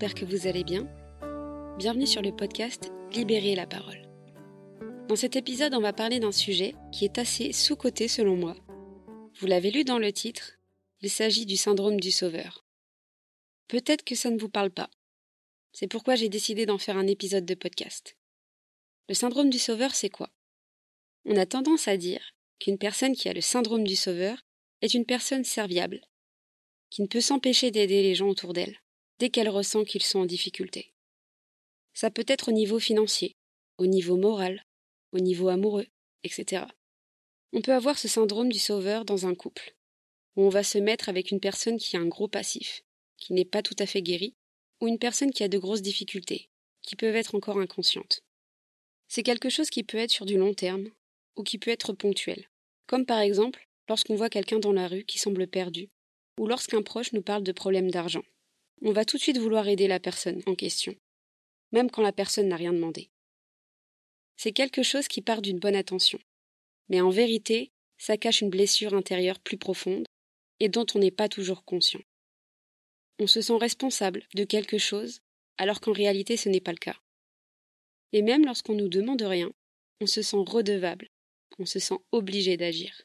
j'espère que vous allez bien. Bienvenue sur le podcast Libérer la parole. Dans cet épisode, on va parler d'un sujet qui est assez sous-coté selon moi. Vous l'avez lu dans le titre, il s'agit du syndrome du sauveur. Peut-être que ça ne vous parle pas. C'est pourquoi j'ai décidé d'en faire un épisode de podcast. Le syndrome du sauveur, c'est quoi? On a tendance à dire qu'une personne qui a le syndrome du sauveur est une personne serviable, qui ne peut s'empêcher d'aider les gens autour d'elle, dès qu'elle ressent qu'ils sont en difficulté. Ça peut être au niveau financier, au niveau moral, au niveau amoureux, etc. On peut avoir ce syndrome du sauveur dans un couple, où on va se mettre avec une personne qui a un gros passif, qui n'est pas tout à fait guérie, ou une personne qui a de grosses difficultés, qui peuvent être encore inconscientes. C'est quelque chose qui peut être sur du long terme, ou qui peut être ponctuel, comme par exemple lorsqu'on voit quelqu'un dans la rue qui semble perdu, ou lorsqu'un proche nous parle de problèmes d'argent. On va tout de suite vouloir aider la personne en question, même quand la personne n'a rien demandé. C'est quelque chose qui part d'une bonne attention, mais en vérité, ça cache une blessure intérieure plus profonde et dont on n'est pas toujours conscient. On se sent responsable de quelque chose alors qu'en réalité ce n'est pas le cas. Et même lorsqu'on nous demande rien, on se sent redevable, on se sent obligé d'agir.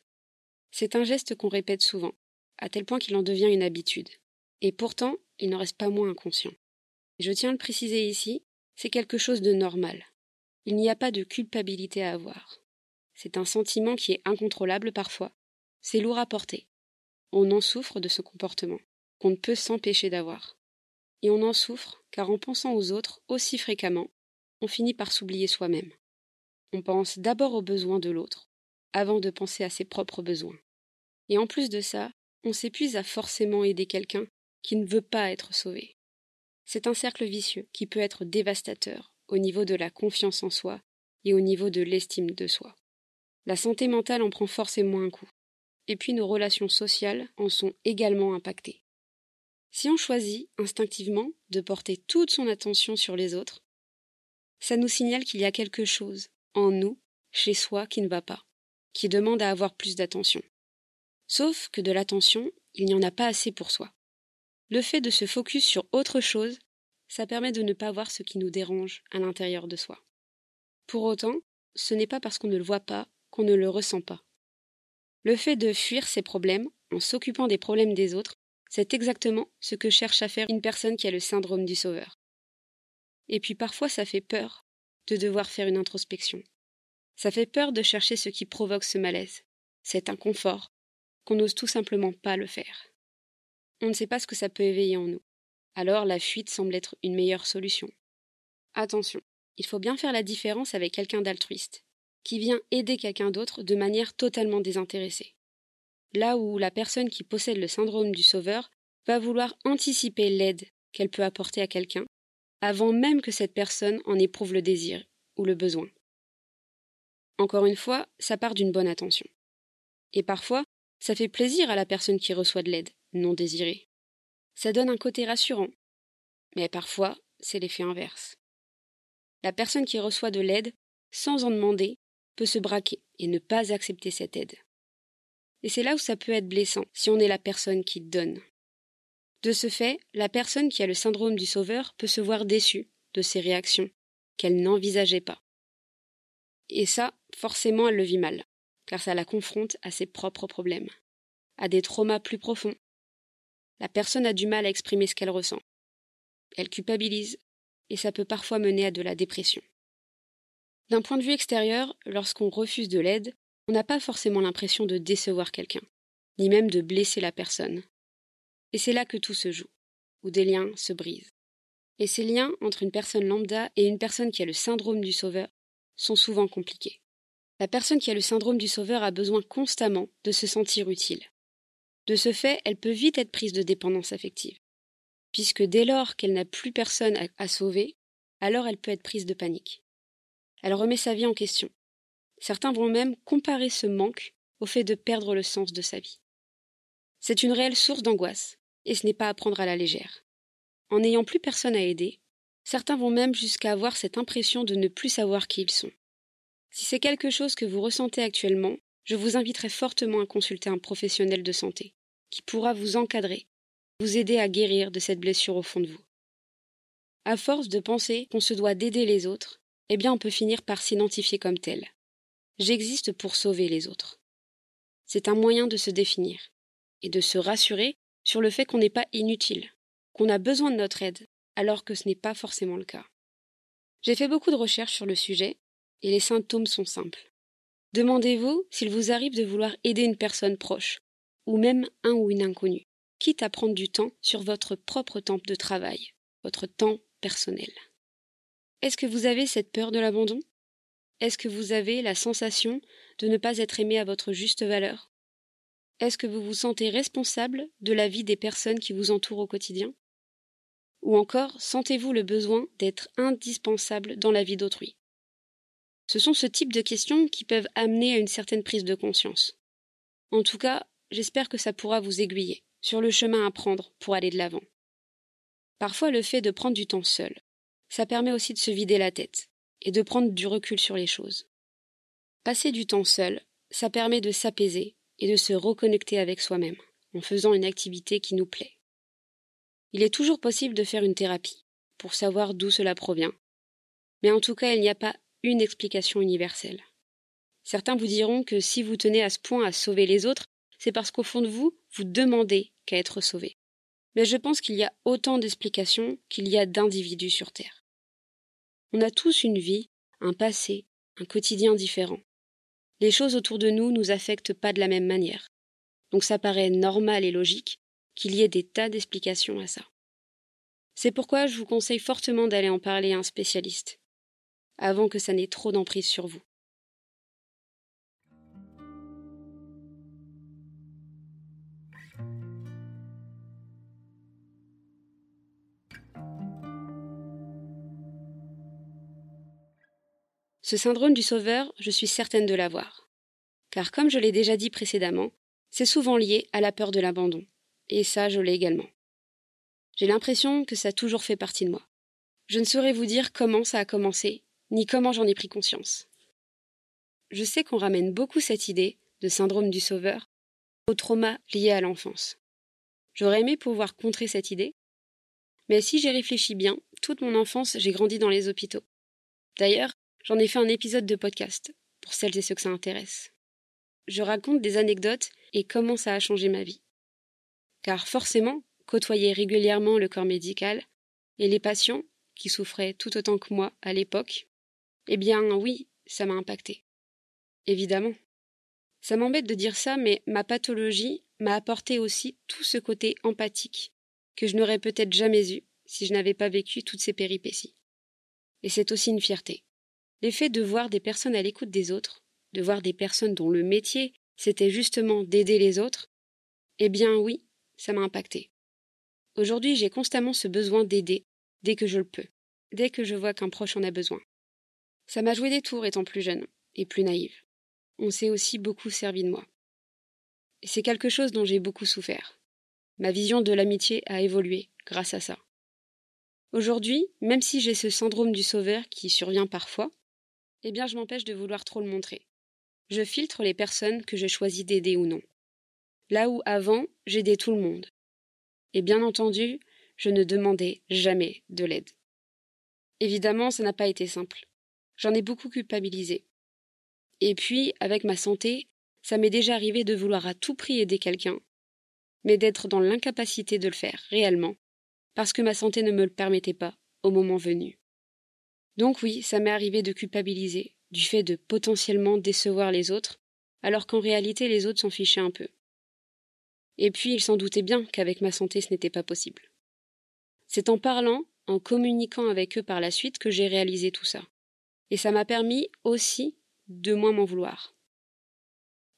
C'est un geste qu'on répète souvent, à tel point qu'il en devient une habitude. Et pourtant, il n'en reste pas moins inconscient. Je tiens à le préciser ici, c'est quelque chose de normal. Il n'y a pas de culpabilité à avoir. C'est un sentiment qui est incontrôlable parfois. C'est lourd à porter. On en souffre de ce comportement, qu'on ne peut s'empêcher d'avoir. Et on en souffre car en pensant aux autres aussi fréquemment, on finit par s'oublier soi-même. On pense d'abord aux besoins de l'autre, avant de penser à ses propres besoins. Et en plus de ça, on s'épuise à forcément aider quelqu'un qui ne veut pas être sauvé. C'est un cercle vicieux qui peut être dévastateur au niveau de la confiance en soi et au niveau de l'estime de soi. La santé mentale en prend forcément un coup. Et puis nos relations sociales en sont également impactées. Si on choisit instinctivement de porter toute son attention sur les autres, ça nous signale qu'il y a quelque chose en nous, chez soi, qui ne va pas, qui demande à avoir plus d'attention. Sauf que de l'attention, il n'y en a pas assez pour soi. Le fait de se focus sur autre chose, ça permet de ne pas voir ce qui nous dérange à l'intérieur de soi. Pour autant, ce n'est pas parce qu'on ne le voit pas qu'on ne le ressent pas. Le fait de fuir ses problèmes en s'occupant des problèmes des autres, c'est exactement ce que cherche à faire une personne qui a le syndrome du sauveur. Et puis parfois ça fait peur de devoir faire une introspection. Ça fait peur de chercher ce qui provoque ce malaise, cet inconfort, qu'on n'ose tout simplement pas le faire. On ne sait pas ce que ça peut éveiller en nous. Alors la fuite semble être une meilleure solution. Attention, il faut bien faire la différence avec quelqu'un d'altruiste, qui vient aider quelqu'un d'autre de manière totalement désintéressée. Là où la personne qui possède le syndrome du sauveur va vouloir anticiper l'aide qu'elle peut apporter à quelqu'un, avant même que cette personne en éprouve le désir ou le besoin. Encore une fois, ça part d'une bonne intention. Et parfois, ça fait plaisir à la personne qui reçoit de l'aide, non désirée. Ça donne un côté rassurant. Mais parfois, c'est l'effet inverse. La personne qui reçoit de l'aide, sans en demander, peut se braquer et ne pas accepter cette aide. Et c'est là où ça peut être blessant, si on est la personne qui donne. De ce fait, la personne qui a le syndrome du sauveur peut se voir déçue de ses réactions, qu'elle n'envisageait pas. Et ça, forcément, elle le vit mal car ça la confronte à ses propres problèmes, à des traumas plus profonds. La personne a du mal à exprimer ce qu'elle ressent. Elle culpabilise, et ça peut parfois mener à de la dépression. D'un point de vue extérieur, lorsqu'on refuse de l'aide, on n'a pas forcément l'impression de décevoir quelqu'un, ni même de blesser la personne. Et c'est là que tout se joue, où des liens se brisent. Et ces liens entre une personne lambda et une personne qui a le syndrome du sauveur sont souvent compliqués. La personne qui a le syndrome du sauveur a besoin constamment de se sentir utile. De ce fait, elle peut vite être prise de dépendance affective. Puisque dès lors qu'elle n'a plus personne à, sauver, alors elle peut être prise de panique. Elle remet sa vie en question. Certains vont même comparer ce manque au fait de perdre le sens de sa vie. C'est une réelle source d'angoisse, et ce n'est pas à prendre à la légère. En n'ayant plus personne à aider, certains vont même jusqu'à avoir cette impression de ne plus savoir qui ils sont. Si c'est quelque chose que vous ressentez actuellement, je vous inviterai fortement à consulter un professionnel de santé, qui pourra vous encadrer, vous aider à guérir de cette blessure au fond de vous. À force de penser qu'on se doit d'aider les autres, eh bien on peut finir par s'identifier comme tel. J'existe pour sauver les autres. C'est un moyen de se définir et de se rassurer sur le fait qu'on n'est pas inutile, qu'on a besoin de notre aide, alors que ce n'est pas forcément le cas. J'ai fait beaucoup de recherches sur le sujet, et les symptômes sont simples. Demandez-vous s'il vous arrive de vouloir aider une personne proche, ou même un ou une inconnue, quitte à prendre du temps sur votre propre temps de travail, votre temps personnel. Est-ce que vous avez cette peur de l'abandon? Est-ce que vous avez la sensation de ne pas être aimé à votre juste valeur? Est-ce que vous vous sentez responsable de la vie des personnes qui vous entourent au quotidien? Ou encore, sentez-vous le besoin d'être indispensable dans la vie d'autrui? Ce sont ce type de questions qui peuvent amener à une certaine prise de conscience. En tout cas, j'espère que ça pourra vous aiguiller sur le chemin à prendre pour aller de l'avant. Parfois, le fait de prendre du temps seul, ça permet aussi de se vider la tête et de prendre du recul sur les choses. Passer du temps seul, ça permet de s'apaiser et de se reconnecter avec soi-même en faisant une activité qui nous plaît. Il est toujours possible de faire une thérapie pour savoir d'où cela provient, mais en tout cas il n'y a pas une explication universelle. Certains vous diront que si vous tenez à ce point à sauver les autres, c'est parce qu'au fond de vous, vous demandez qu'à être sauvé. Mais je pense qu'il y a autant d'explications qu'il y a d'individus sur Terre. On a tous une vie, un passé, un quotidien différent. Les choses autour de nous nous affectent pas de la même manière. Donc ça paraît normal et logique qu'il y ait des tas d'explications à ça. C'est pourquoi je vous conseille fortement d'aller en parler à un spécialiste, avant que ça n'ait trop d'emprise sur vous. Ce syndrome du sauveur, je suis certaine de l'avoir. Car comme je l'ai déjà dit précédemment, c'est souvent lié à la peur de l'abandon. Et ça, je l'ai également. J'ai l'impression que ça a toujours fait partie de moi. Je ne saurais vous dire comment ça a commencé, ni comment j'en ai pris conscience. Je sais qu'on ramène beaucoup cette idée de syndrome du sauveur au trauma lié à l'enfance. J'aurais aimé pouvoir contrer cette idée, mais si j'y réfléchis bien, toute mon enfance, j'ai grandi dans les hôpitaux. D'ailleurs, J'en ai fait un épisode de podcast, pour celles et ceux que ça intéresse. Je raconte des anecdotes et comment ça a changé ma vie. Car forcément, côtoyer régulièrement le corps médical et les patients, qui souffraient tout autant que moi à l'époque, eh bien oui, ça m'a impacté. Évidemment. Ça m'embête de dire ça, mais ma pathologie m'a apporté aussi tout ce côté empathique que je n'aurais peut-être jamais eu si je n'avais pas vécu toutes ces péripéties. Et c'est aussi une fierté. L'effet de voir des personnes à l'écoute des autres, de voir des personnes dont le métier c'était justement d'aider les autres, eh bien oui, ça m'a impacté. Aujourd'hui, j'ai constamment ce besoin d'aider, dès que je le peux, dès que je vois qu'un proche en a besoin. Ça m'a joué des tours étant plus jeune et plus naïve. On s'est aussi beaucoup servi de moi. C'est quelque chose dont j'ai beaucoup souffert. Ma vision de l'amitié a évolué grâce à ça. Aujourd'hui, même si j'ai ce syndrome du sauveur qui survient parfois, eh bien je m'empêche de vouloir trop le montrer. Je filtre les personnes que je choisis d'aider ou non. Là où avant, j'aidais tout le monde. Et bien entendu, je ne demandais jamais de l'aide. Évidemment, ça n'a pas été simple. J'en ai beaucoup culpabilisé. Et puis, avec ma santé, ça m'est déjà arrivé de vouloir à tout prix aider quelqu'un, mais d'être dans l'incapacité de le faire réellement, parce que ma santé ne me le permettait pas au moment venu. Donc oui, ça m'est arrivé de culpabiliser, du fait de potentiellement décevoir les autres, alors qu'en réalité les autres s'en fichaient un peu. Et puis ils s'en doutaient bien qu'avec ma santé ce n'était pas possible. C'est en parlant, en communiquant avec eux par la suite que j'ai réalisé tout ça. Et ça m'a permis aussi de moins m'en vouloir.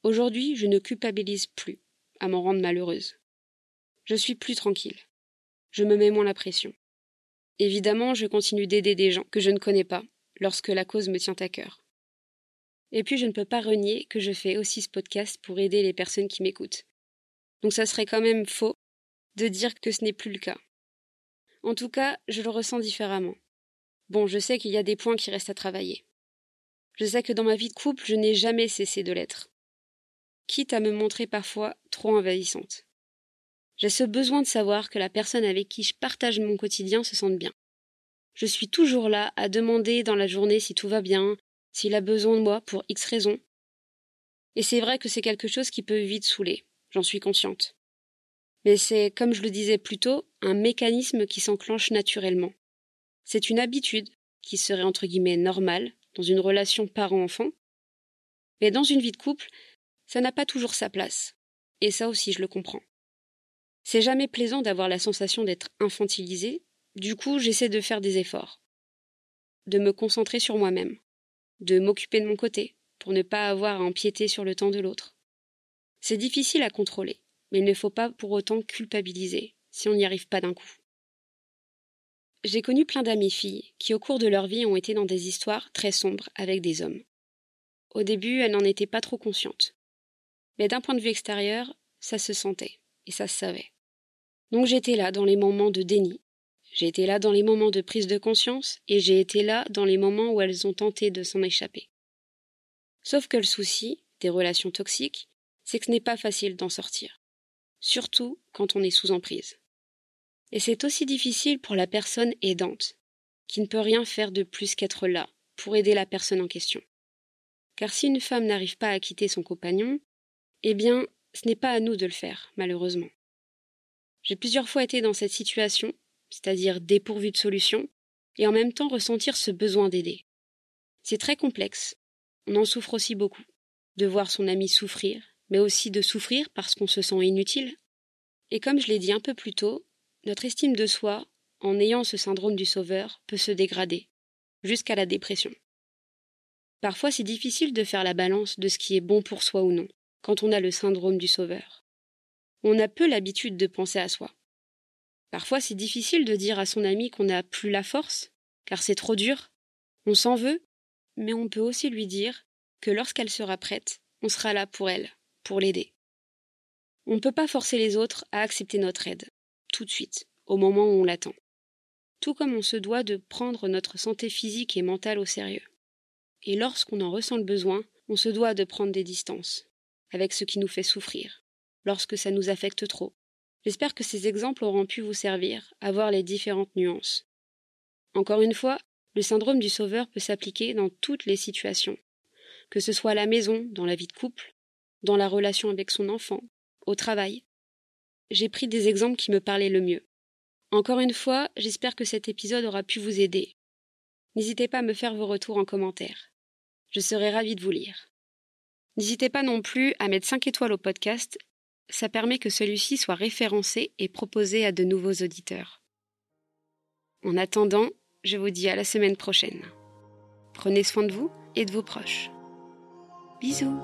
Aujourd'hui, je ne culpabilise plus à m'en rendre malheureuse. Je suis plus tranquille. Je me mets moins la pression. Évidemment, je continue d'aider des gens que je ne connais pas, lorsque la cause me tient à cœur. Et puis je ne peux pas renier que je fais aussi ce podcast pour aider les personnes qui m'écoutent. Donc ça serait quand même faux de dire que ce n'est plus le cas. En tout cas, je le ressens différemment. Bon, je sais qu'il y a des points qui restent à travailler. Je sais que dans ma vie de couple, je n'ai jamais cessé de l'être. Quitte à me montrer parfois trop envahissante. J'ai ce besoin de savoir que la personne avec qui je partage mon quotidien se sente bien. Je suis toujours là à demander dans la journée si tout va bien, s'il a besoin de moi pour X raisons. Et c'est vrai que c'est quelque chose qui peut vite saouler, j'en suis consciente. Mais c'est, comme je le disais plus tôt, un mécanisme qui s'enclenche naturellement. C'est une habitude qui serait entre guillemets normale dans une relation parent-enfant, mais dans une vie de couple, ça n'a pas toujours sa place. Et ça aussi, je le comprends. C'est jamais plaisant d'avoir la sensation d'être infantilisé, du coup, j'essaie de faire des efforts. De me concentrer sur moi-même. De m'occuper de mon côté, pour ne pas avoir à empiéter sur le temps de l'autre. C'est difficile à contrôler, mais il ne faut pas pour autant culpabiliser si on n'y arrive pas d'un coup. J'ai connu plein d'amies filles qui, au cours de leur vie, ont été dans des histoires très sombres avec des hommes. Au début, elles n'en étaient pas trop conscientes. Mais d'un point de vue extérieur, ça se sentait, et ça se savait. Donc j'étais là dans les moments de déni, j'ai été là dans les moments de prise de conscience, et j'ai été là dans les moments où elles ont tenté de s'en échapper. Sauf que le souci des relations toxiques, c'est que ce n'est pas facile d'en sortir, surtout quand on est sous emprise. Et c'est aussi difficile pour la personne aidante, qui ne peut rien faire de plus qu'être là pour aider la personne en question. Car si une femme n'arrive pas à quitter son compagnon, eh bien, ce n'est pas à nous de le faire, malheureusement. J'ai plusieurs fois été dans cette situation, c'est-à-dire dépourvue de solution, et en même temps ressentir ce besoin d'aider. C'est très complexe. On en souffre aussi beaucoup. De voir son ami souffrir, mais aussi de souffrir parce qu'on se sent inutile. Et comme je l'ai dit un peu plus tôt, notre estime de soi, en ayant ce syndrome du sauveur, peut se dégrader, jusqu'à la dépression. Parfois c'est difficile de faire la balance de ce qui est bon pour soi ou non, quand on a le syndrome du sauveur. On a peu l'habitude de penser à soi. Parfois c'est difficile de dire à son ami qu'on n'a plus la force, car c'est trop dur. On s'en veut, mais on peut aussi lui dire que lorsqu'elle sera prête, on sera là pour elle, pour l'aider. On ne peut pas forcer les autres à accepter notre aide tout de suite, au moment où on l'attend. Tout comme on se doit de prendre notre santé physique et mentale au sérieux. Et lorsqu'on en ressent le besoin, on se doit de prendre des distances, avec ce qui nous fait souffrir, lorsque ça nous affecte trop. J'espère que ces exemples auront pu vous servir à voir les différentes nuances. Encore une fois, le syndrome du sauveur peut s'appliquer dans toutes les situations, que ce soit à la maison, dans la vie de couple, dans la relation avec son enfant, au travail, j'ai pris des exemples qui me parlaient le mieux. Encore une fois, j'espère que cet épisode aura pu vous aider. N'hésitez pas à me faire vos retours en commentaire. Je serai ravie de vous lire. N'hésitez pas non plus à mettre 5 étoiles au podcast, ça permet que celui-ci soit référencé et proposé à de nouveaux auditeurs. En attendant, je vous dis à la semaine prochaine. Prenez soin de vous et de vos proches. Bisous